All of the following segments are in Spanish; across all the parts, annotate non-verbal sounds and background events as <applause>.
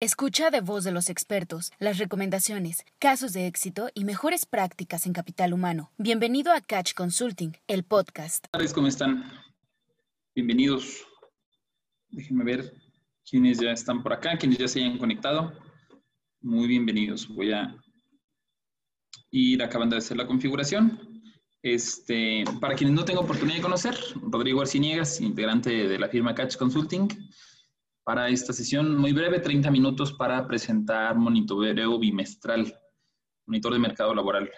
Escucha de voz de los expertos las recomendaciones, casos de éxito y mejores prácticas en capital humano. Bienvenido a Catch Consulting, el podcast. ¿cómo están? Bienvenidos. Déjenme ver quiénes ya están por acá, quienes ya se hayan conectado. Muy bienvenidos. Voy a ir acabando de hacer la configuración. Este, para quienes no tengan oportunidad de conocer, Rodrigo Arciniegas, integrante de la firma Catch Consulting para esta sesión muy breve, 30 minutos para presentar monitoreo bimestral, monitor de mercado laboral.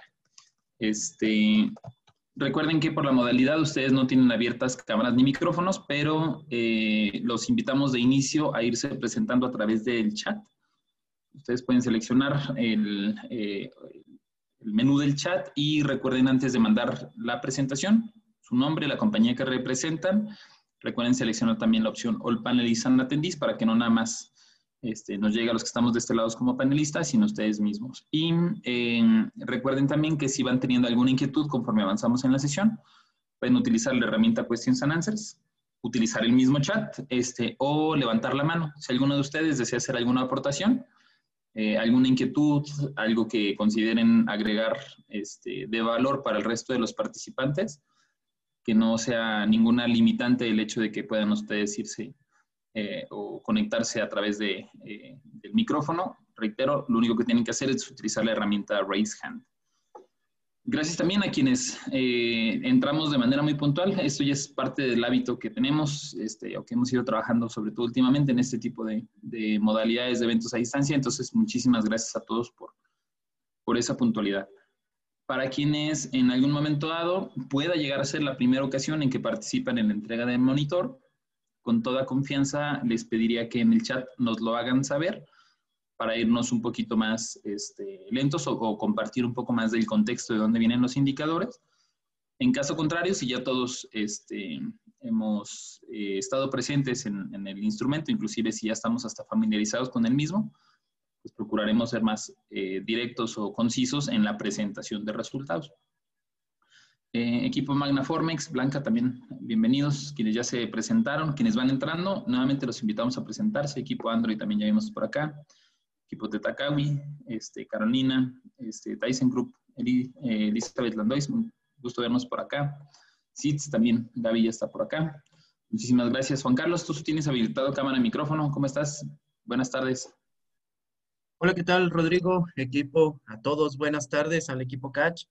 Este, recuerden que por la modalidad ustedes no tienen abiertas cámaras ni micrófonos, pero eh, los invitamos de inicio a irse presentando a través del chat. Ustedes pueden seleccionar el, eh, el menú del chat y recuerden antes de mandar la presentación, su nombre, la compañía que representan, Recuerden seleccionar también la opción All Panelists and Attendees para que no nada más este, nos llegue a los que estamos de este lado como panelistas, sino ustedes mismos. Y eh, recuerden también que si van teniendo alguna inquietud conforme avanzamos en la sesión, pueden utilizar la herramienta Questions and Answers, utilizar el mismo chat este, o levantar la mano. Si alguno de ustedes desea hacer alguna aportación, eh, alguna inquietud, algo que consideren agregar este, de valor para el resto de los participantes, que no sea ninguna limitante el hecho de que puedan ustedes irse eh, o conectarse a través eh, del micrófono. Reitero, lo único que tienen que hacer es utilizar la herramienta Raise Hand. Gracias también a quienes eh, entramos de manera muy puntual. Esto ya es parte del hábito que tenemos este, o que hemos ido trabajando sobre todo últimamente en este tipo de, de modalidades de eventos a distancia. Entonces, muchísimas gracias a todos por, por esa puntualidad para quienes en algún momento dado pueda llegar a ser la primera ocasión en que participan en la entrega del monitor. Con toda confianza les pediría que en el chat nos lo hagan saber para irnos un poquito más este, lentos o, compartir un poco más del contexto de dónde vienen los indicadores. En caso contrario, si ya todos este, hemos eh, estado presentes en, en, el instrumento, inclusive si ya estamos hasta familiarizados con el mismo, pues procuraremos ser más eh, directos o concisos en la presentación de resultados. Eh, equipo Magna Formex, Blanca también, bienvenidos, quienes ya se presentaron, quienes van entrando, nuevamente los invitamos a presentarse, equipo Android también ya vimos por acá, equipo Tetakawi, este, Carolina, este, Tyson Group, eh, Elizabeth Landois, un gusto vernos por acá, SITS también, Gaby ya está por acá. Muchísimas gracias. Juan Carlos, tú tienes habilitado cámara y micrófono, ¿cómo estás? Buenas tardes. Hola, ¿qué tal, Rodrigo? Equipo, a todos, buenas tardes al equipo Catch.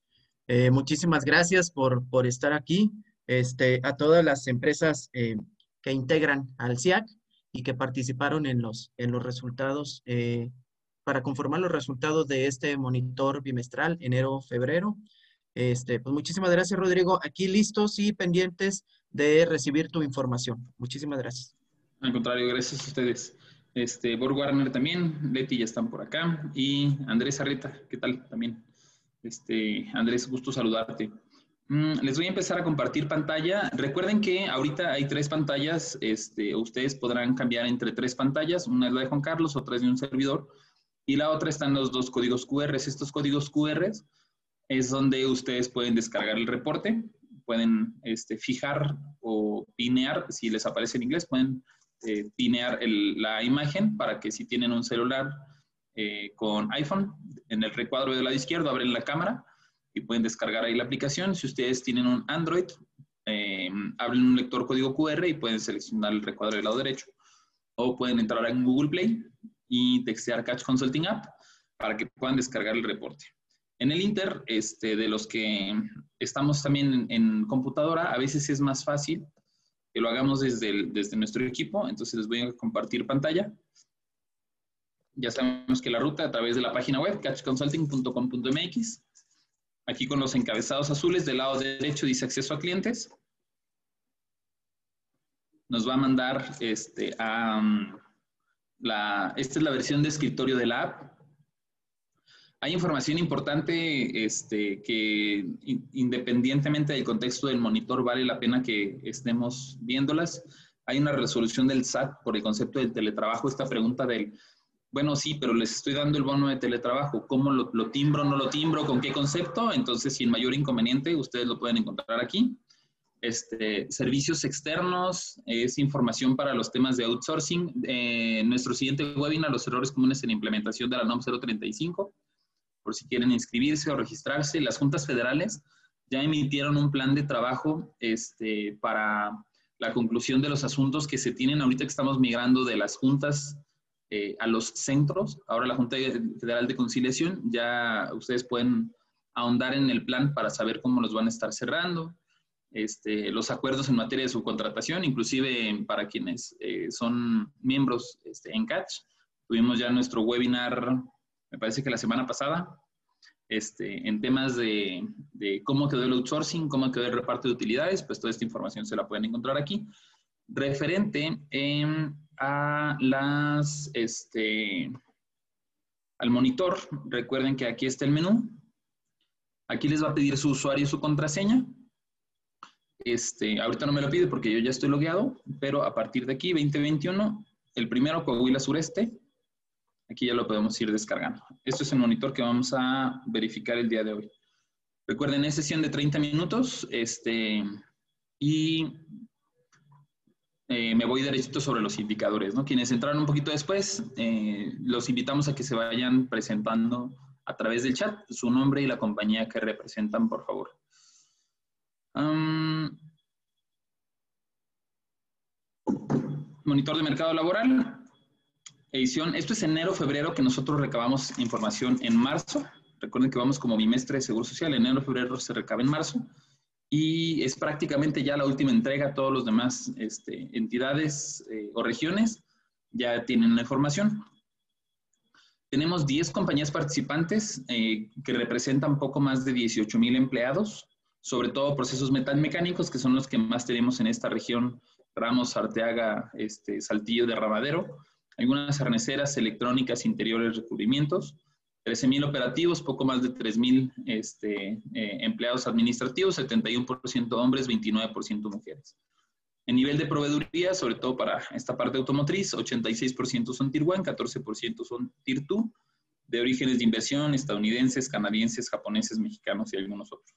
Eh, muchísimas gracias por, por, estar aquí. Este, a todas las empresas eh, que integran al CIAC y que participaron en los, en los resultados, eh, para conformar los resultados de este monitor bimestral, enero-febrero. Este, pues muchísimas gracias, Rodrigo. Aquí listos y pendientes de recibir tu información. Muchísimas gracias. Al contrario, gracias a ustedes. Este, Borg Warner también, Leti ya están por acá y Andrés Arrieta, ¿qué tal? También. Este, Andrés, gusto saludarte. Mm, les voy a empezar a compartir pantalla. Recuerden que ahorita hay tres pantallas. Este, ustedes podrán cambiar entre tres pantallas. Una es la de Juan Carlos, otra es de un servidor. Y la otra están los dos códigos QR. Estos códigos QR es donde ustedes pueden descargar el reporte. Pueden este, fijar o pinear, si les aparece en inglés, pueden eh, pinear la imagen para que si tienen un celular eh, con iPhone, en el recuadro del lado izquierdo abren la cámara y pueden descargar ahí la aplicación. Si ustedes tienen un Android, eh, abren un lector código QR y pueden seleccionar el recuadro del lado derecho. O pueden entrar en Google Play y textear Catch Consulting App para que puedan descargar el reporte. En el Inter, este, de los que estamos también en computadora, a veces es más fácil que lo hagamos desde, desde nuestro equipo. Entonces les voy a compartir pantalla. Ya sabemos que la ruta a través de la página web catchconsulting.com.mx. Aquí con los encabezados azules del lado derecho dice acceso a clientes. Nos va a mandar este, a mm, la, esta es la versión de escritorio de la app hay información importante este, que independientemente del contexto del monitor vale la pena que estemos viéndolas. Hay una resolución del SAT por el concepto del teletrabajo, esta pregunta del, bueno, sí, pero les estoy dando el bono de teletrabajo, ¿cómo lo, lo timbro, no lo timbro, con qué concepto? Entonces, sin mayor inconveniente, ustedes lo pueden encontrar aquí. Este, servicios externos, es información para los temas de outsourcing. Eh, nuestro siguiente webinar, los errores comunes en implementación de la NOM 035, por si quieren inscribirse o registrarse. Las juntas federales ya emitieron un plan de trabajo este, para la conclusión de los asuntos que se tienen ahorita que estamos migrando de las juntas eh, a los centros. Ahora la Junta Federal de Conciliación, ya ustedes pueden ahondar en el plan para saber cómo los van a estar cerrando. Este, los acuerdos en materia de subcontratación, inclusive para quienes eh, son miembros este, en Catch. Tuvimos ya nuestro webinar, me parece que la semana pasada, este, en temas de, de, cómo quedó el outsourcing, cómo quedó el reparto de utilidades, pues toda esta información se la pueden encontrar aquí. Referente a las, este, al monitor, recuerden que aquí está el menú. Aquí les va a pedir su usuario y su contraseña. Este, ahorita no me lo pide porque yo ya estoy logueado, pero a partir de aquí, 2021, el primero Coahuila Sureste, Aquí ya lo podemos ir descargando. Esto es el monitor que vamos a verificar el día de hoy. Recuerden, es sesión de 30 minutos este, y eh, me voy derechito sobre los indicadores. ¿no? Quienes entraron un poquito después, eh, los invitamos a que se vayan presentando a través del chat su nombre y la compañía que representan, por favor. monitor de mercado laboral edición, esto es enero, febrero, que nosotros recabamos información en marzo. Recuerden que vamos como bimestre de Seguro Social, enero, febrero se recaba en marzo. Y es prácticamente ya la última entrega, todos los demás este, entidades eh, o regiones ya tienen la información. Tenemos 10 compañías participantes eh, que representan poco más de 18 mil empleados, sobre todo procesos metalmecánicos, que son los que más tenemos en esta región, Ramos, Arteaga, este, Saltillo, de Rabadero algunas arneceras electrónicas, interiores, recubrimientos, 13.000 operativos, poco más de 3.000 este, eh, empleados administrativos, 71% hombres, 29% mujeres. En nivel de proveeduría, sobre todo para esta parte automotriz, 86% son Tier 1, 14% son Tier 2, de orígenes de inversión estadounidenses, canadienses, japoneses, mexicanos y algunos otros.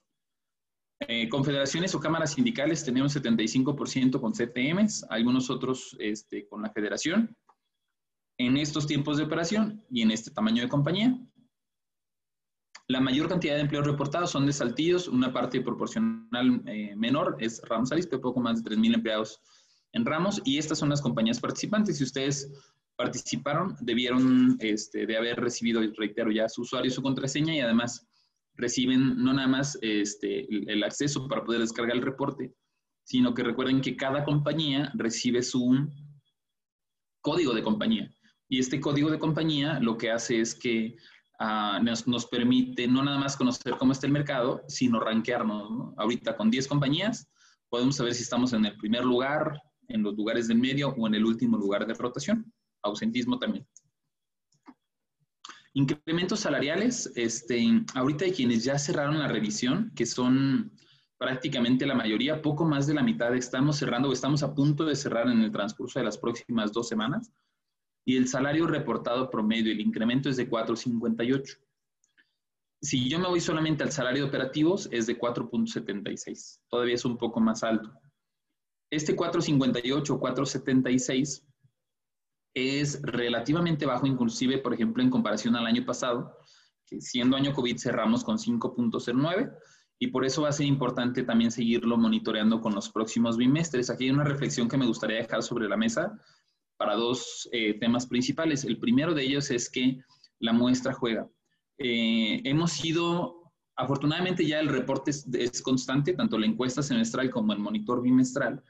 Eh, confederaciones o cámaras sindicales tenemos 75% con CTMs, algunos otros este, con la federación en estos tiempos de operación y en este tamaño de compañía. La mayor cantidad de empleos reportados son de Saltillos, una parte proporcional eh, menor es Ramos Arizpe, poco más de 3.000 empleados en Ramos, y estas son las compañías participantes. Si ustedes participaron, debieron este, de haber recibido, reitero ya, su usuario y su contraseña, y además reciben no nada más este, el acceso para poder descargar el reporte, sino que recuerden que cada compañía recibe su código de compañía. Y este código de compañía lo que hace es que ah, nos, permite no nada más conocer cómo está el mercado, sino rankearnos. Ahorita con 10 compañías podemos saber si estamos en el primer lugar, en los lugares del medio o en el último lugar de rotación. Ausentismo también. Incrementos salariales, este, ahorita hay quienes ya cerraron la revisión, que son prácticamente la mayoría, poco más de la mitad estamos cerrando o estamos a punto de cerrar en el transcurso de las próximas dos semanas y el salario reportado promedio, el incremento es de 4.58. Si yo me voy solamente al salario de operativos, es de 4.76. Todavía es un poco más alto. Este 4.58 o 4.76 es relativamente bajo, inclusive, por ejemplo, en comparación al año pasado, que siendo año COVID cerramos con 5.09 y por eso va a ser importante también seguirlo monitoreando con los próximos bimestres. Aquí hay una reflexión que me gustaría dejar sobre la mesa para dos eh, temas principales. El primero de ellos es que la muestra juega. Eh, hemos sido, afortunadamente ya el reporte es, constante, tanto la encuesta semestral como el monitor bimestral,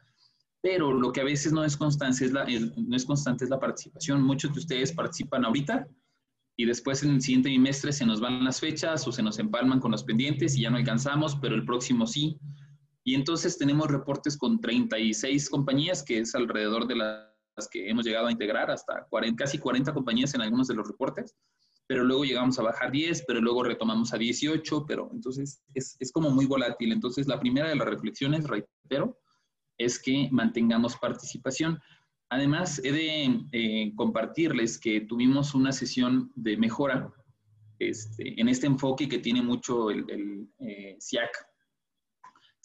pero lo que a veces no es, constante es la, no es constante es la participación. Muchos de ustedes participan ahorita y después en el siguiente bimestre se nos van las fechas o se nos empalman con los pendientes y ya no alcanzamos, pero el próximo sí. Y entonces tenemos reportes con 36 compañías, que es alrededor de la que hemos llegado a integrar, hasta casi 40 compañías en algunos de los reportes, pero luego llegamos a bajar 10, pero luego retomamos a 18, pero entonces es, es como muy volátil. Entonces la primera de las reflexiones, reitero, es que mantengamos participación. Además, he de eh, compartirles que tuvimos una sesión de mejora este, en este enfoque que tiene mucho el, el eh, SIAC.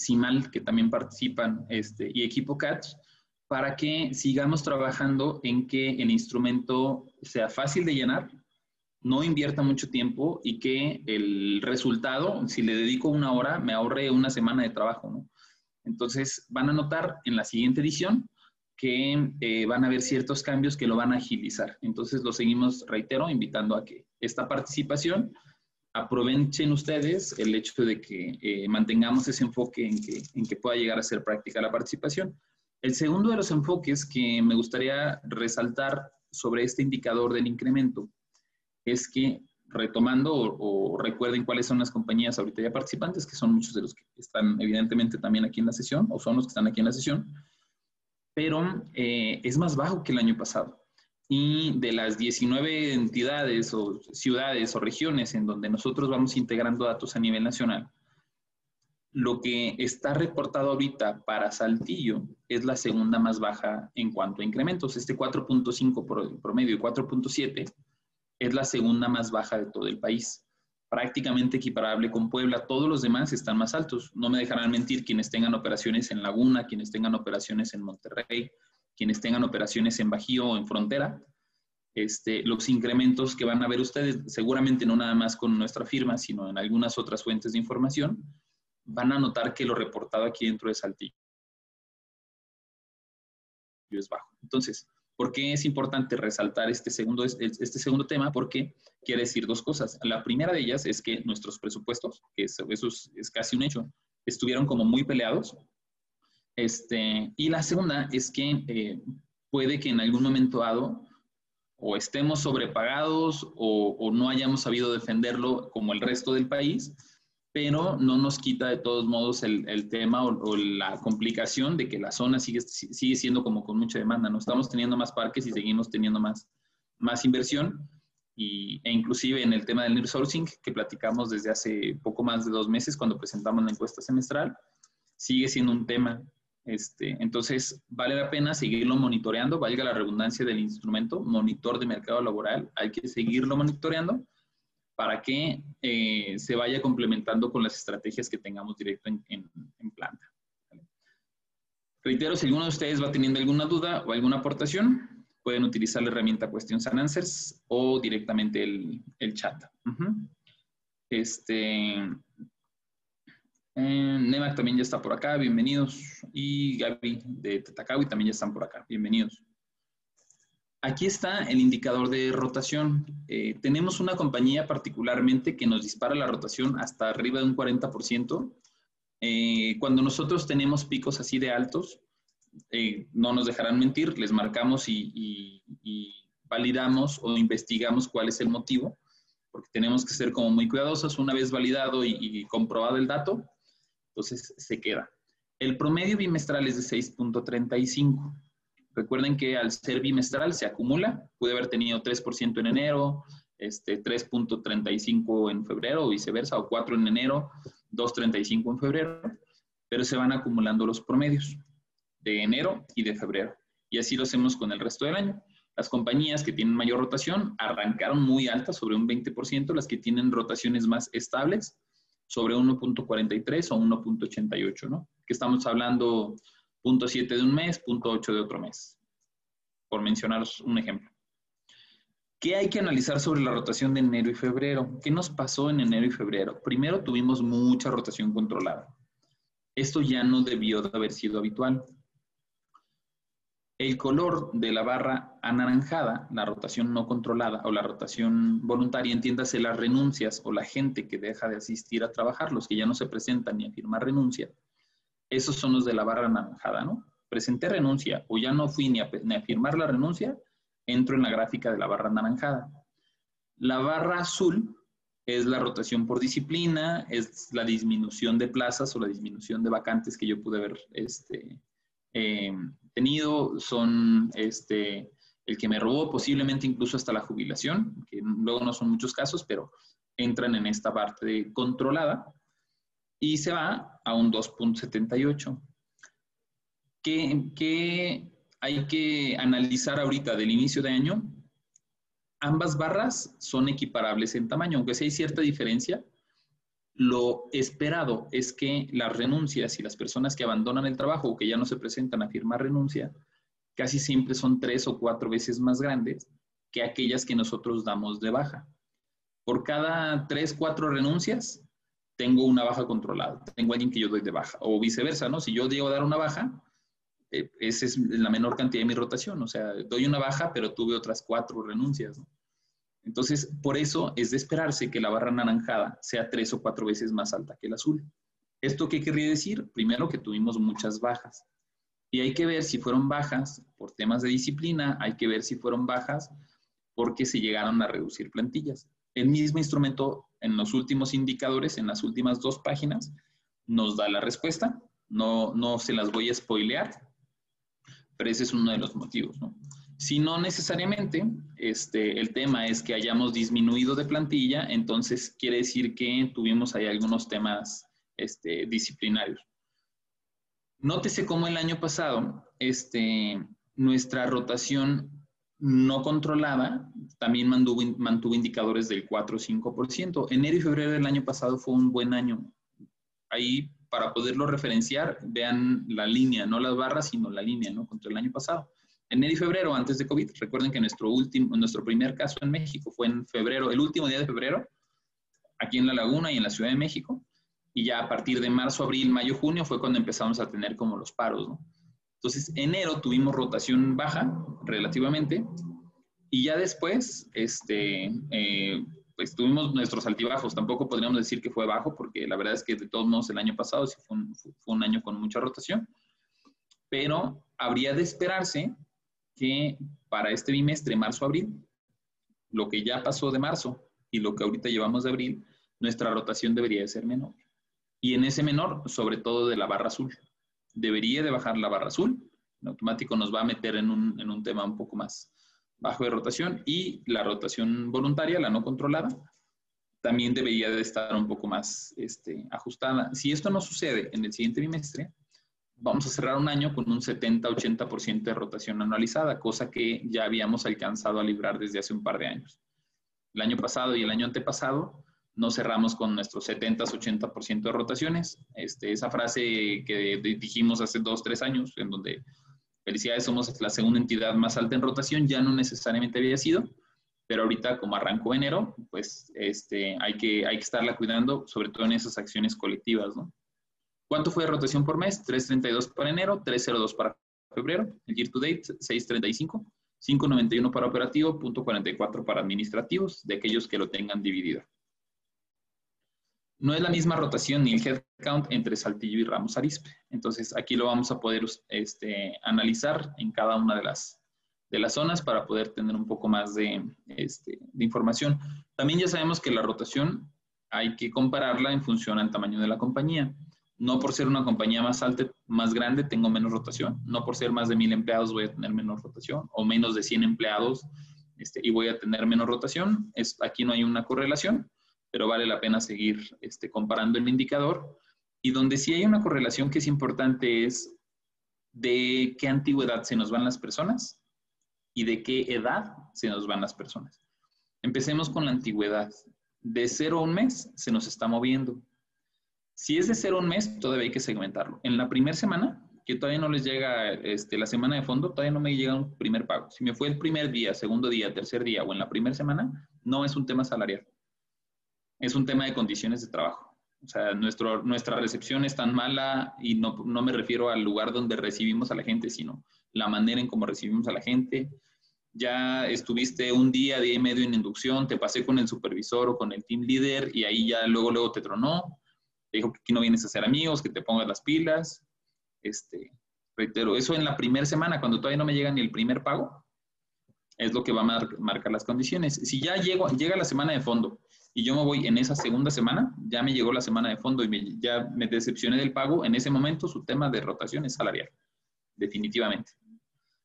CIMAL, que también participan, este, y equipo CATS, para que sigamos trabajando en que el instrumento sea fácil de llenar, no invierta mucho tiempo y que el resultado, si le dedico una hora, me ahorre una semana de trabajo. Entonces, van a notar en la siguiente edición que eh, van a haber ciertos cambios que lo van a agilizar. Entonces, lo seguimos, reitero, invitando a que esta participación aprovechen ustedes el hecho de que eh, mantengamos ese enfoque en que, en que pueda llegar a ser práctica la participación. El segundo de los enfoques que me gustaría resaltar sobre este indicador del incremento es que retomando o, recuerden cuáles son las compañías ahorita ya participantes, que son muchos de los que están evidentemente también aquí en la sesión o son los que están aquí en la sesión, pero eh, es más bajo que el año pasado. Y de las 19 entidades o ciudades o regiones en donde nosotros vamos integrando datos a nivel nacional, lo que está reportado ahorita para Saltillo es la segunda más baja en cuanto a incrementos. Este 4.5 por promedio y 4.7 es la segunda más baja de todo el país. Prácticamente equiparable con Puebla. Todos los demás están más altos. No me dejarán mentir quienes tengan operaciones en Laguna, quienes tengan operaciones en Monterrey, quienes tengan operaciones en Bajío o en Frontera. Este, los incrementos que van a ver ustedes, seguramente no nada más con nuestra firma, sino en algunas otras fuentes de información, van a notar que lo reportado aquí dentro de Saltillo es bajo. Entonces, ¿Por qué es importante resaltar este segundo, este segundo tema? Porque quiere decir dos cosas. La primera de ellas es que nuestros presupuestos, que eso, es, casi un hecho, estuvieron como muy peleados. Este, y la segunda es que eh, puede que en algún momento dado o estemos sobrepagados o, o, no hayamos sabido defenderlo como el resto del país pero no nos quita de todos modos el, el tema o, la complicación de que la zona sigue, sigue siendo como con mucha demanda. No estamos teniendo más parques y seguimos teniendo más, más inversión. Y, e inclusive en el tema del sourcing que platicamos desde hace poco más de dos meses cuando presentamos la encuesta semestral, sigue siendo un tema. Este, entonces, vale la pena seguirlo monitoreando, valga la redundancia del instrumento, monitor de mercado laboral, hay que seguirlo monitoreando para que eh, se vaya complementando con las estrategias que tengamos directo en, planta. Reitero, si alguno de ustedes va teniendo alguna duda o alguna aportación, pueden utilizar la herramienta Questions and Answers o directamente el, chat. Este, eh, Nemac también ya está por acá, bienvenidos. Y Gaby de Tetacawi también ya están por acá, bienvenidos. Aquí está el indicador de rotación. Eh, tenemos una compañía particularmente que nos dispara la rotación hasta arriba de un 40%. Eh, cuando nosotros tenemos picos así de altos, eh, no nos dejarán mentir, les marcamos y, validamos o investigamos cuál es el motivo, porque tenemos que ser como muy cuidadosos. Una vez validado y, y comprobado el dato, entonces se queda. El promedio bimestral es de 6.35. Recuerden que al ser bimestral se acumula, puede haber tenido 3% en enero, este, 3.35 en febrero o viceversa, o 4 en enero, 2.35 en febrero, pero se van acumulando los promedios de enero y de febrero. Y así lo hacemos con el resto del año. Las compañías que tienen mayor rotación arrancaron muy altas, sobre un 20%, las que tienen rotaciones más estables, sobre 1.43 o 1.88, ¿no? Que estamos hablando punto 7 de un mes, punto 8 de otro mes, por mencionaros un ejemplo. ¿Qué hay que analizar sobre la rotación de enero y febrero? ¿Qué nos pasó en enero y febrero? Primero tuvimos mucha rotación controlada. Esto ya no debió de haber sido habitual. El color de la barra anaranjada, la rotación no controlada o la rotación voluntaria, entiéndase las renuncias o la gente que deja de asistir a trabajar, los que ya no se presentan ni a firmar renuncia, esos son los de la barra anaranjada, ¿no? Presenté renuncia o ya no fui ni a, firmar la renuncia, entro en la gráfica de la barra anaranjada. La barra azul es la rotación por disciplina, es la disminución de plazas o la disminución de vacantes que yo pude haber este, eh, tenido, son este, el que me robó posiblemente incluso hasta la jubilación, que luego no son muchos casos, pero entran en esta parte controlada y se va a un 2.78. ¿Qué, hay que analizar ahorita del inicio de año? Ambas barras son equiparables en tamaño, aunque sí hay cierta diferencia. Lo esperado es que las renuncias y las personas que abandonan el trabajo o que ya no se presentan a firmar renuncia, casi siempre son tres o cuatro veces más grandes que aquellas que nosotros damos de baja. Por cada tres, cuatro renuncias, tengo una baja controlada, tengo alguien que yo doy de baja, o viceversa, ¿no? Si yo llego a dar una baja, eh, esa es la menor cantidad de mi rotación, o sea, doy una baja, pero tuve otras cuatro renuncias, ¿no? Entonces, por eso es de esperarse que la barra anaranjada sea tres o cuatro veces más alta que el azul. ¿Esto qué querría decir? Primero que tuvimos muchas bajas. Y hay que ver si fueron bajas por temas de disciplina, hay que ver si fueron bajas porque se llegaron a reducir plantillas. El mismo instrumento en los últimos indicadores, en las últimas dos páginas, nos da la respuesta. No, no se las voy a spoilear, pero ese es uno de los motivos. Si no necesariamente, este, el tema es que hayamos disminuido de plantilla, entonces quiere decir que tuvimos ahí algunos temas este, disciplinarios. Nótese cómo el año pasado este, nuestra rotación no controlada también mantuvo, mantuvo indicadores del 4 o 5%. Enero y febrero del año pasado fue un buen año. Ahí, para poderlo referenciar, vean la línea, no las barras, sino la línea, ¿no? Contra el año pasado enero y febrero antes de COVID. Recuerden que nuestro, último, nuestro primer caso en México fue en febrero, el último día de febrero, aquí en La Laguna y en la Ciudad de México. Y ya a partir de marzo, abril, mayo, junio fue cuando empezamos a tener como los paros, ¿no? Entonces, enero tuvimos rotación baja relativamente y ya después, este, eh, pues tuvimos nuestros altibajos. Tampoco podríamos decir que fue bajo porque la verdad es que de todos modos el año pasado fue un, fue un año con mucha rotación. Pero habría de esperarse que para este bimestre, marzo-abril, lo que ya pasó de marzo y lo que ahorita llevamos de abril, nuestra rotación debería de ser menor. Y en ese menor, sobre todo de la barra azul. Debería de bajar la barra azul. En automático nos va a meter en un, en un tema un poco más bajo de rotación y la rotación voluntaria, la no controlada, también debería de estar un poco más este, ajustada. Si esto no sucede en el siguiente bimestre, vamos a cerrar un año con un 70-80% de rotación anualizada, cosa que ya habíamos alcanzado a librar desde hace un par de años. El año pasado y el año antepasado no cerramos con nuestros 70-80% de rotaciones. Este, esa frase que dijimos hace dos, tres años, en donde felicidades somos la segunda entidad más alta en rotación, ya no necesariamente había sido, pero ahorita como arrancó enero, pues este, hay, que, hay que estarla cuidando, sobre todo en esas acciones colectivas, ¿no? ¿Cuánto fue de rotación por mes? 3.32 para enero, 3.02 para febrero, el year to date 6.35, 5.91 para operativo, 0.44 para administrativos, de aquellos que lo tengan dividido. No es la misma rotación ni el headcount entre Saltillo y Ramos Arispe. Entonces, aquí lo vamos a poder este, analizar en cada una de las, zonas para poder tener un poco más de, este, de información. También ya sabemos que la rotación hay que compararla en función al tamaño de la compañía. No por ser una compañía más alta, más grande, tengo menos rotación. No por ser más de mil empleados voy a tener menos rotación. O menos de 100 empleados este, y voy a tener menos rotación. Es, aquí no hay una correlación, pero vale la pena seguir este, comparando el indicador. Y donde sí hay una correlación que es importante es de qué antigüedad se nos van las personas y de qué edad se nos van las personas. Empecemos con la antigüedad. De cero a un mes se nos está moviendo. Si es de cero un mes, todavía hay que segmentarlo. En la primera semana, que todavía no les llega este, la semana de fondo, todavía no me llega un primer pago. Si me fue el primer día, segundo día, tercer día o en la primera semana, no es un tema salarial. Es un tema de condiciones de trabajo. O sea, nuestro, nuestra recepción es tan mala y no, no me refiero al lugar donde recibimos a la gente, sino la manera en cómo recibimos a la gente. Ya estuviste un día, día y medio en inducción, te pasé con el supervisor o con el team leader y ahí ya luego, luego te tronó te dijo que aquí no vienes a ser amigos, que te pongas las pilas. Este, reitero, eso en la primera semana, cuando todavía no me llega ni el primer pago, es lo que va a marcar las condiciones. Si ya llego, llega la semana de fondo y yo me voy en esa segunda semana, ya me llegó la semana de fondo y ya me decepcioné del pago, en ese momento su tema de rotación es salarial, definitivamente.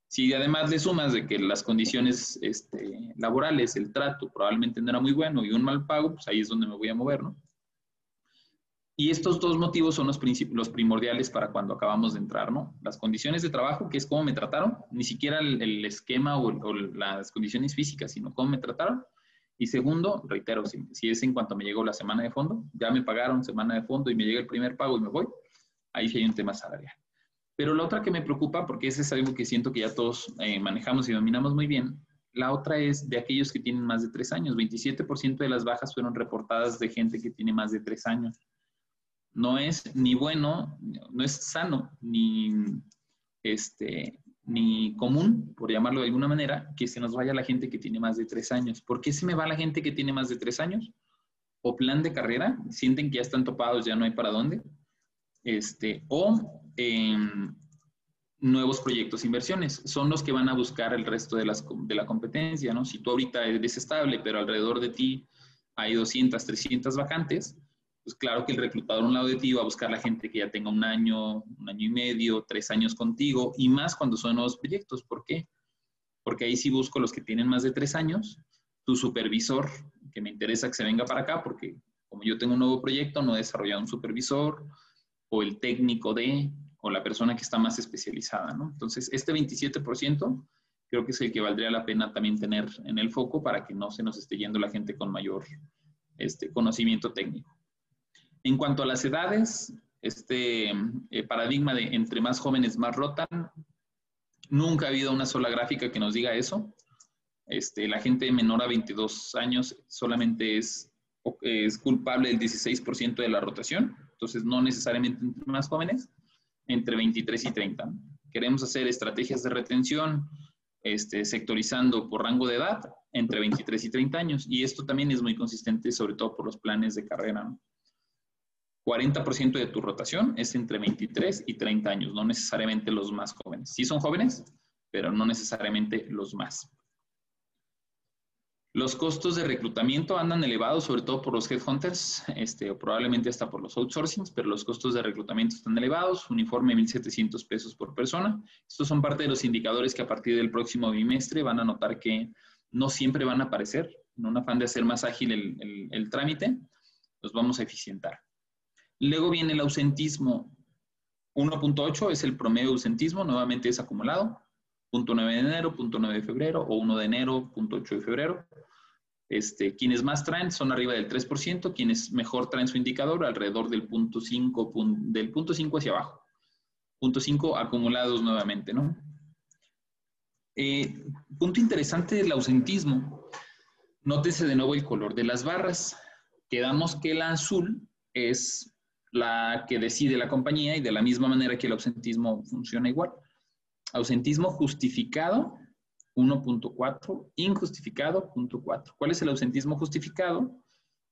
Si además le sumas de que las condiciones este, laborales, el trato probablemente no era muy bueno y un mal pago, pues ahí es donde me voy a mover, ¿no? Y estos dos motivos son los, los primordiales para cuando acabamos de entrar, ¿no? Las condiciones de trabajo, que es cómo me trataron, ni siquiera el, esquema o, las condiciones físicas, sino cómo me trataron, Y segundo, reitero, si, es en cuanto me llegó la semana de fondo, ya me pagaron semana de fondo y me llega el primer pago y me voy, ahí sí hay un tema salarial. Pero la otra que me preocupa, porque ese es algo que siento que ya todos eh, manejamos y dominamos muy bien, la otra es de aquellos que tienen más de tres años. 27% de las bajas fueron reportadas de gente que tiene más de tres años. No es ni bueno, no es sano, ni, este, ni común, por llamarlo de alguna manera, que se nos vaya la gente que tiene más de tres años. ¿Por qué se me va la gente que tiene más de tres años? O plan de carrera, sienten que ya están topados, ya no hay para dónde. Este, o nuevos proyectos, inversiones. Son los que van a buscar el resto de, las, de la competencia, ¿no? Si tú ahorita eres estable, pero alrededor de ti hay 200, 300 vacantes, pues claro que el reclutador a un lado de ti va a buscar la gente que ya tenga un año, un año y medio, tres años contigo, y más cuando son nuevos proyectos. ¿Por qué? Porque ahí sí busco los que tienen más de tres años, tu supervisor, que me interesa que se venga para acá, porque como yo tengo un nuevo proyecto, no he desarrollado un supervisor, o el técnico de, o la persona que está más especializada, ¿no? Entonces, este 27% creo que es el que valdría la pena también tener en el foco para que no se nos esté yendo la gente con mayor este, conocimiento técnico. En cuanto a las edades, este eh, paradigma de entre más jóvenes más rotan, nunca ha habido una sola gráfica que nos diga eso. Este, la gente menor a 22 años solamente es, culpable del 16% de la rotación, entonces no necesariamente entre más jóvenes entre 23 y 30. Queremos hacer estrategias de retención este, sectorizando por rango de edad entre 23 y 30 años. Y esto también es muy consistente, sobre todo por los planes de carrera. 40% de tu rotación es entre 23 y 30 años, no necesariamente los más jóvenes. Sí son jóvenes, pero no necesariamente los más. Los costos de reclutamiento andan elevados, sobre todo por los headhunters, este, o probablemente hasta por los outsourcings, pero los costos de reclutamiento están elevados, uniforme 1.700 pesos por persona. Estos son parte de los indicadores que a partir del próximo bimestre van a notar que no siempre van a aparecer. En un afán de hacer más ágil el, el trámite, los vamos a eficientar. Luego viene el ausentismo. 1.8 es el promedio de ausentismo, nuevamente es acumulado. Punto 9 de enero, punto 9 de febrero o 1 de enero, punto 8 de febrero. Este, quienes más traen son arriba del 3%, quienes mejor traen su indicador alrededor del punto 5, del punto 5 hacia abajo. Punto 5 acumulados nuevamente, ¿no? Eh, punto interesante del ausentismo. Nótese de nuevo el color de las barras. Quedamos que la azul es la que decide la compañía y de la misma manera que el ausentismo funciona igual. Ausentismo justificado, 1.4. Injustificado, 0.4. ¿Cuál es el ausentismo justificado?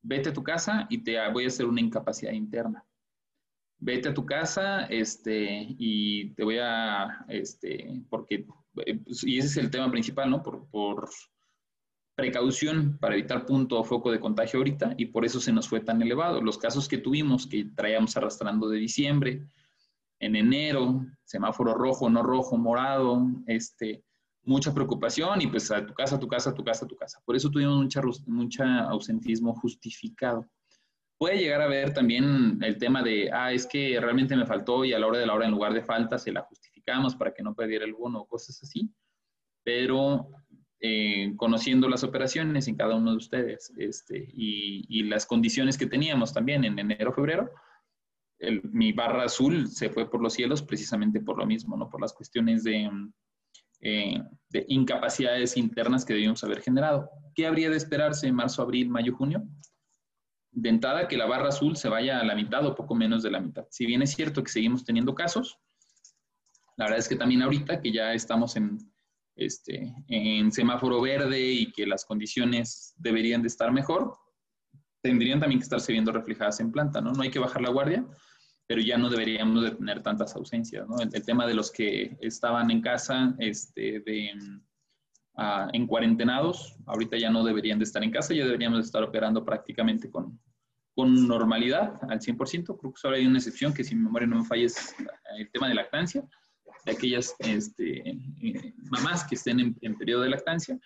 Vete a tu casa y te voy a hacer una incapacidad interna. Vete a tu casa este, y te voy a, este, porque, y ese es el tema principal, ¿no? Por precaución para evitar punto o foco de contagio ahorita y por eso se nos fue tan elevado. Los casos que tuvimos, que traíamos arrastrando de diciembre, en enero, semáforo rojo, no rojo, morado, este, mucha preocupación y pues a tu casa, tu casa, tu casa, tu casa. Por eso tuvimos mucha, mucha ausentismo justificado. Puede llegar a ver también el tema de, ah, es que realmente me faltó y a la hora de la hora en lugar de falta se la justificamos para que no perdiera el bono o cosas así. Pero eh, conociendo las operaciones en cada uno de ustedes este, y, las condiciones que teníamos también en enero, febrero, mi barra azul se fue por los cielos precisamente por lo mismo, ¿no? Por las cuestiones de, eh, de incapacidades internas que debíamos haber generado. ¿Qué habría de esperarse en marzo, abril, mayo, junio? De que la barra azul se vaya a la mitad o poco menos de la mitad. Si bien es cierto que seguimos teniendo casos, la verdad es que también ahorita que ya estamos en, este, en semáforo verde y que las condiciones deberían de estar mejor, tendrían también que estarse viendo reflejadas en planta, ¿no? No hay que bajar la guardia, pero ya no deberíamos de tener tantas ausencias, ¿no? El, tema de los que estaban en casa, este, de, uh, en cuarentenados, ahorita ya no deberían de estar en casa, ya deberíamos de estar operando prácticamente con, con normalidad al 100%. Creo que solo hay una excepción, que si mi memoria no me falla, es el tema de lactancia, aquellas este, mamás que estén en, periodo de lactancia,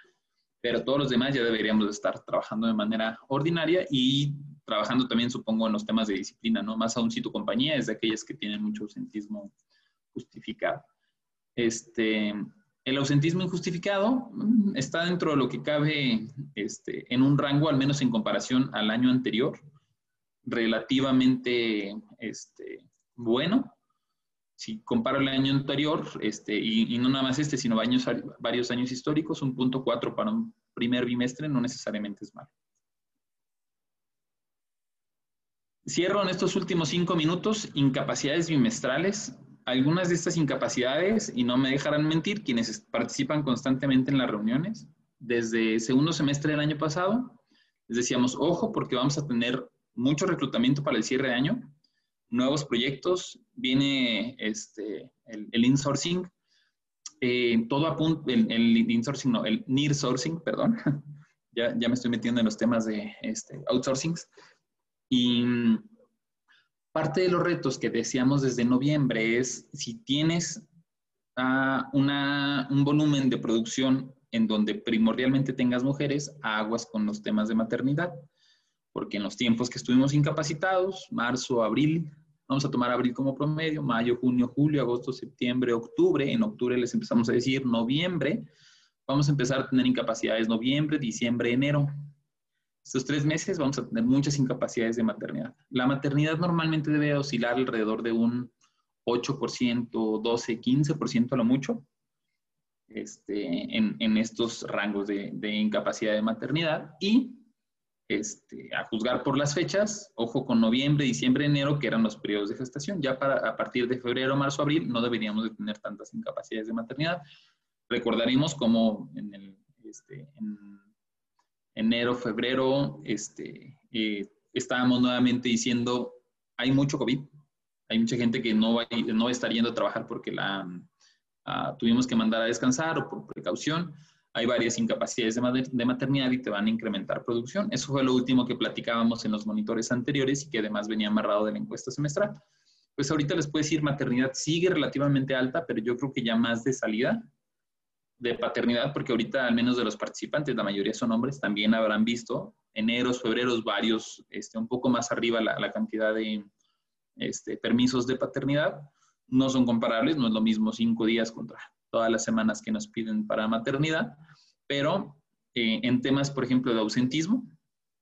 pero todos los demás ya deberíamos de estar trabajando de manera ordinaria y trabajando también, supongo, en los temas de disciplina, ¿no? Más aún si tu compañía es de aquellas que tienen mucho ausentismo justificado. Este, El ausentismo injustificado mm, está dentro de lo que cabe este, en un rango, al menos en comparación al año anterior, relativamente este, bueno. Si comparo el año anterior, este, y, no nada más este, sino varios años históricos, un punto cuatro para un primer bimestre no necesariamente es malo. Cierro en estos últimos cinco minutos, incapacidades bimestrales algunas de estas incapacidades, y no me dejarán mentir, quienes participan constantemente en las reuniones, desde segundo semestre del año pasado, les decíamos, ojo, porque vamos a tener mucho reclutamiento para el cierre de año, nuevos proyectos, viene este, el, insourcing, eh, todo apunta, el, el, no, el nearsourcing, perdón, <laughs> ya, ya me estoy metiendo en los temas de este, outsourcings, y Parte de los retos que decíamos desde noviembre es si tienes uh, un volumen de producción en donde primordialmente tengas mujeres, aguas con los temas de maternidad, porque en los tiempos que estuvimos incapacitados, marzo, abril, vamos a tomar abril como promedio, mayo, junio, julio, agosto, septiembre, octubre, en octubre les empezamos a decir noviembre, vamos a empezar a tener incapacidades noviembre, diciembre, enero, estos tres meses vamos a tener muchas incapacidades de maternidad. La maternidad normalmente debe oscilar alrededor de un 8%, 12, 15% a lo mucho este, en, estos rangos de, incapacidad de maternidad. Y este, a juzgar por las fechas, ojo con noviembre, diciembre, enero, que eran los periodos de gestación. Ya para, a partir de febrero, marzo, abril, no deberíamos de tener tantas incapacidades de maternidad. Recordaremos como en el, este, en enero, febrero, este, eh, estábamos nuevamente diciendo, hay mucho COVID, hay mucha gente que no va, no va a estar yendo a trabajar porque la ah, tuvimos que mandar a descansar o por precaución. Hay varias incapacidades de, maternidad y te van a incrementar producción. Eso fue lo último que platicábamos en los monitores anteriores y que además venía amarrado de la encuesta semestral. Pues ahorita les puedo decir, maternidad sigue relativamente alta, pero yo creo que ya más de salida de paternidad, porque ahorita al menos de los participantes, la mayoría son hombres, también habrán visto eneros, febreros, varios, este, un poco más arriba la, cantidad de este, permisos de paternidad. No son comparables, no es lo mismo cinco días contra todas las semanas que nos piden para maternidad, pero eh, en temas, por ejemplo, de ausentismo,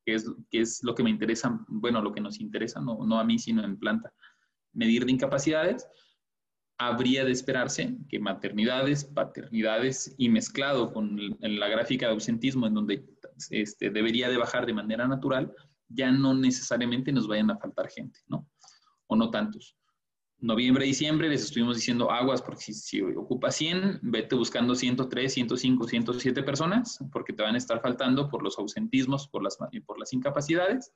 que es, lo que me interesa, bueno, lo que nos interesa, no, no a mí, sino en planta, medir de incapacidades, habría de esperarse que maternidades, paternidades y mezclado con la gráfica de ausentismo en donde este, debería de bajar de manera natural, ya no necesariamente nos vayan a faltar gente, ¿no? O no tantos. Noviembre, diciembre les estuvimos diciendo aguas porque si, si ocupa 100, vete buscando 103, 105, 107 personas porque te van a estar faltando por los ausentismos, por las, por las incapacidades.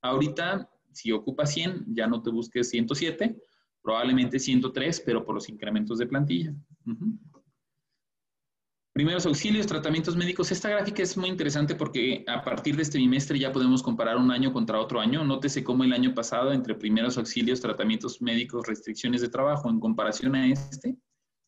Ahorita, si ocupa 100, ya no te busques 107, probablemente 103, pero por los incrementos de plantilla. Primeros auxilios, tratamientos médicos. Esta gráfica es muy interesante porque a partir de este bimestre ya podemos comparar un año contra otro año. Nótese cómo el año pasado, entre primeros auxilios, tratamientos médicos, restricciones de trabajo, en comparación a este,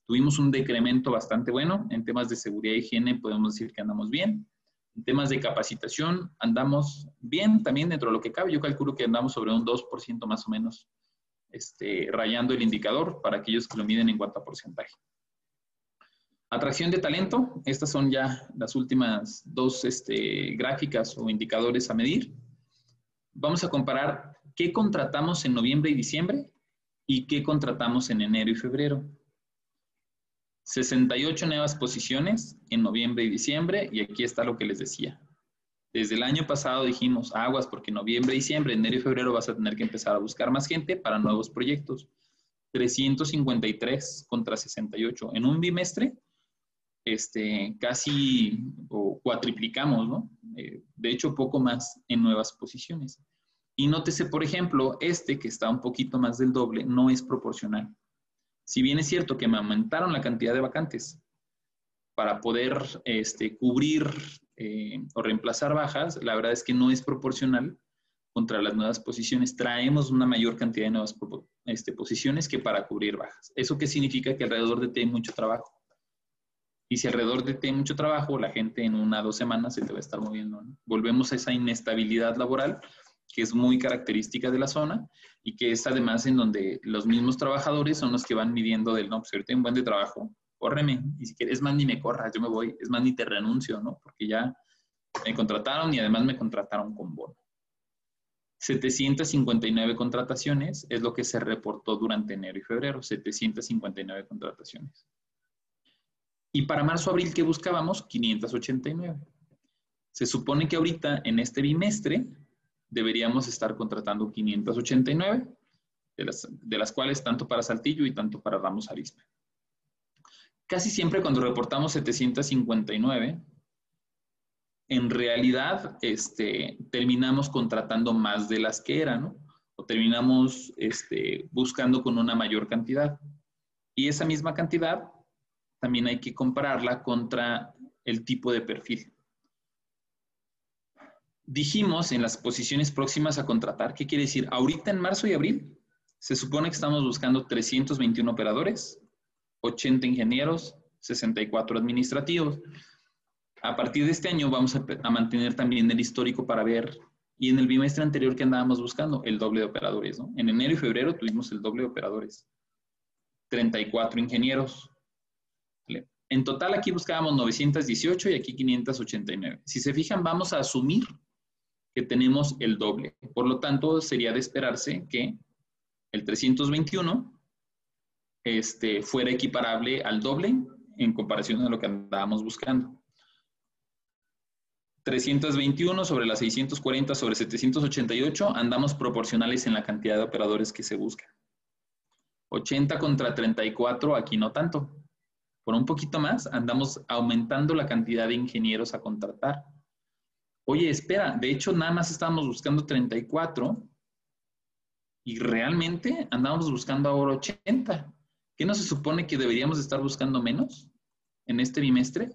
tuvimos un decremento bastante bueno. En temas de seguridad y higiene podemos decir que andamos bien. En temas de capacitación andamos bien también dentro de lo que cabe. Yo calculo que andamos sobre un 2% más o menos este, rayando el indicador para aquellos que lo miden en cuanto porcentaje. Atracción de talento, estas son ya las últimas dos este, gráficas o indicadores a medir. Vamos a comparar qué contratamos en noviembre y diciembre y qué contratamos en enero y febrero. 68 nuevas posiciones en noviembre y diciembre y aquí está lo que les decía. Desde el año pasado dijimos aguas porque noviembre, diciembre, enero y febrero vas a tener que empezar a buscar más gente para nuevos proyectos. 353 contra 68. En un bimestre, este, casi o cuatriplicamos, ¿no? Eh, de hecho, poco más en nuevas posiciones. Y nótese, por ejemplo, este que está un poquito más del doble, no es proporcional. Si bien es cierto que me aumentaron la cantidad de vacantes para poder este, cubrir eh, o reemplazar bajas, la verdad es que no es proporcional contra las nuevas posiciones. Traemos una mayor cantidad de nuevas este, posiciones que para cubrir bajas. ¿Eso qué significa? Que alrededor de ti hay mucho trabajo. Y si alrededor de ti hay mucho trabajo, la gente en una o dos semanas se te va a estar moviendo. Volvemos a esa inestabilidad laboral que es muy característica de la zona y que es además en donde los mismos trabajadores son los que van midiendo del, no, pues ahorita hay un buen de trabajo, córreme. Y si quieres, es más, ni me corras, yo me voy. Es más, ni te renuncio, ¿no? Porque ya me contrataron y además me contrataron con bono. 759 contrataciones es lo que se reportó durante enero y febrero, 759 contrataciones. Y para marzo-abril, ¿qué buscábamos? 589. Se supone que ahorita, en este bimestre, deberíamos estar contratando 589, de las, de las cuales tanto para Saltillo y tanto para Ramos Arizpe. Casi siempre cuando reportamos 759, en realidad este, terminamos contratando más de las que eran. O terminamos este, buscando con una mayor cantidad. Y esa misma cantidad también hay que compararla contra el tipo de perfil. Dijimos en las posiciones próximas a contratar, ¿qué quiere decir? Ahorita en marzo y abril se supone que estamos buscando 321 operadores, 80 ingenieros, 64 administrativos. A partir de este año vamos a, mantener también el histórico para ver, y en el bimestre anterior que andábamos buscando, el doble de operadores. En enero y febrero tuvimos el doble de operadores. 34 ingenieros. En total aquí buscábamos 918 y aquí 589. Si se fijan, vamos a asumir que tenemos el doble. Por lo tanto, sería de esperarse que el 321 este, fuera equiparable al doble en comparación a lo que andábamos buscando. 321 sobre las 640 sobre 788, andamos proporcionales en la cantidad de operadores que se buscan. 80 contra 34, aquí no tanto. Por un poquito más, andamos aumentando la cantidad de ingenieros a contratar. Oye, espera, de hecho nada más estábamos buscando 34 y realmente andamos buscando ahora 80. ¿Qué no se supone que deberíamos estar buscando menos en este bimestre?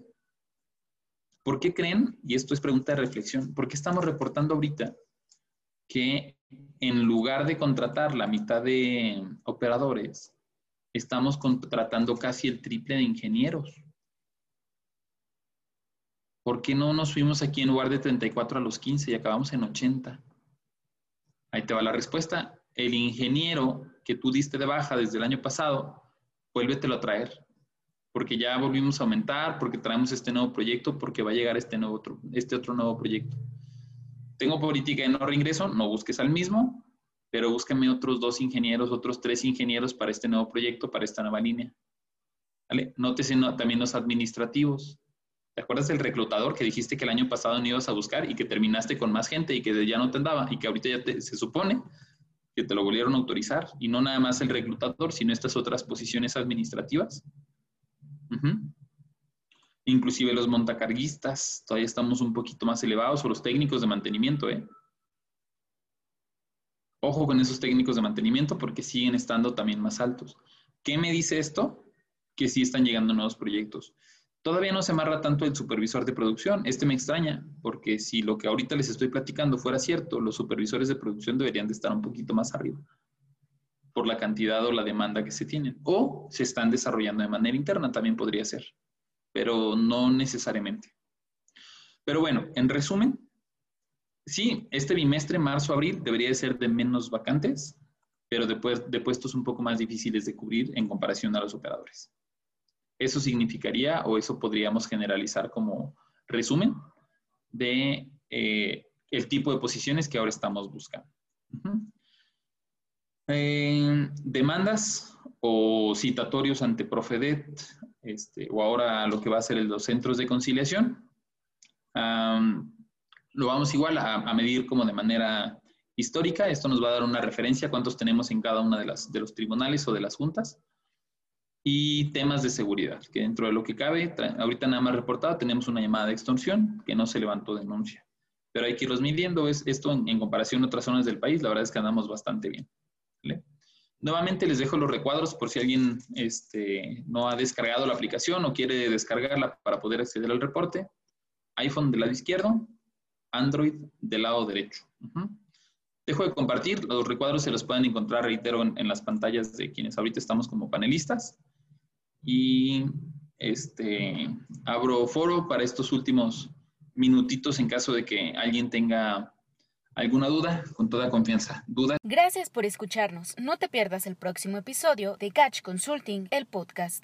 ¿Por qué creen, y esto es pregunta de reflexión, por qué estamos reportando ahorita que en lugar de contratar la mitad de operadores, estamos contratando casi el triple de ingenieros? ¿Por qué no nos fuimos aquí en lugar de 34 a los 15 y acabamos en 80? Ahí te va la respuesta. El ingeniero que tú diste de baja desde el año pasado, vuélvetelo a traer porque ya volvimos a aumentar, porque traemos este nuevo proyecto, porque va a llegar este, nuevo otro, este otro nuevo proyecto. Tengo política de no reingreso, no busques al mismo, pero búscame otros dos ingenieros, otros tres ingenieros para este nuevo proyecto, para esta nueva línea. ¿Vale? Nótese también los administrativos. ¿Te acuerdas del reclutador que dijiste que el año pasado no ibas a buscar y que terminaste con más gente y que ya no te andaba y que ahorita ya se supone que te lo volvieron a autorizar y no nada más el reclutador, sino estas otras posiciones administrativas? Inclusive los montacarguistas, todavía estamos un poquito más elevados, o los técnicos de mantenimiento, ¿eh? Ojo con esos técnicos de mantenimiento porque siguen estando también más altos. ¿Qué me dice esto? Que sí están llegando nuevos proyectos. Todavía no se amarra tanto el supervisor de producción. Este me extraña, porque si lo que ahorita les estoy platicando fuera cierto, los supervisores de producción deberían de estar un poquito más arriba por la cantidad o la demanda que se tienen. O se están desarrollando de manera interna, también podría ser, pero no necesariamente. Pero bueno, en resumen, sí, este bimestre, marzo-abril, debería ser de menos vacantes, pero de, de puestos un poco más difíciles de cubrir en comparación a los operadores. Eso significaría, o eso podríamos generalizar como resumen de eh, el tipo de posiciones que ahora estamos buscando demandas o citatorios ante Profedet, este, o ahora lo que va a ser los centros de conciliación. Lo vamos igual a, medir como de manera histórica. Esto nos va a dar una referencia a cuántos tenemos en cada una de, las, de los tribunales o de las juntas. Y temas de seguridad, que dentro de lo que cabe, ahorita nada más reportado, tenemos una llamada de extorsión que no se levantó denuncia. Pero hay que irlos midiendo. Es, esto en, en comparación a otras zonas del país, la verdad es que andamos bastante bien. Nuevamente les dejo los recuadros por si alguien este, no ha descargado la aplicación o quiere descargarla para poder acceder al reporte. iPhone del lado izquierdo, Android del lado derecho. Dejo de compartir, los recuadros se los pueden encontrar, reitero, en, las pantallas de quienes ahorita estamos como panelistas. Y este, abro foro para estos últimos minutitos en caso de que alguien tenga ¿Alguna duda? Con toda confianza. ¿Duda? Gracias por escucharnos. No te pierdas el próximo episodio de Catch Consulting, el podcast.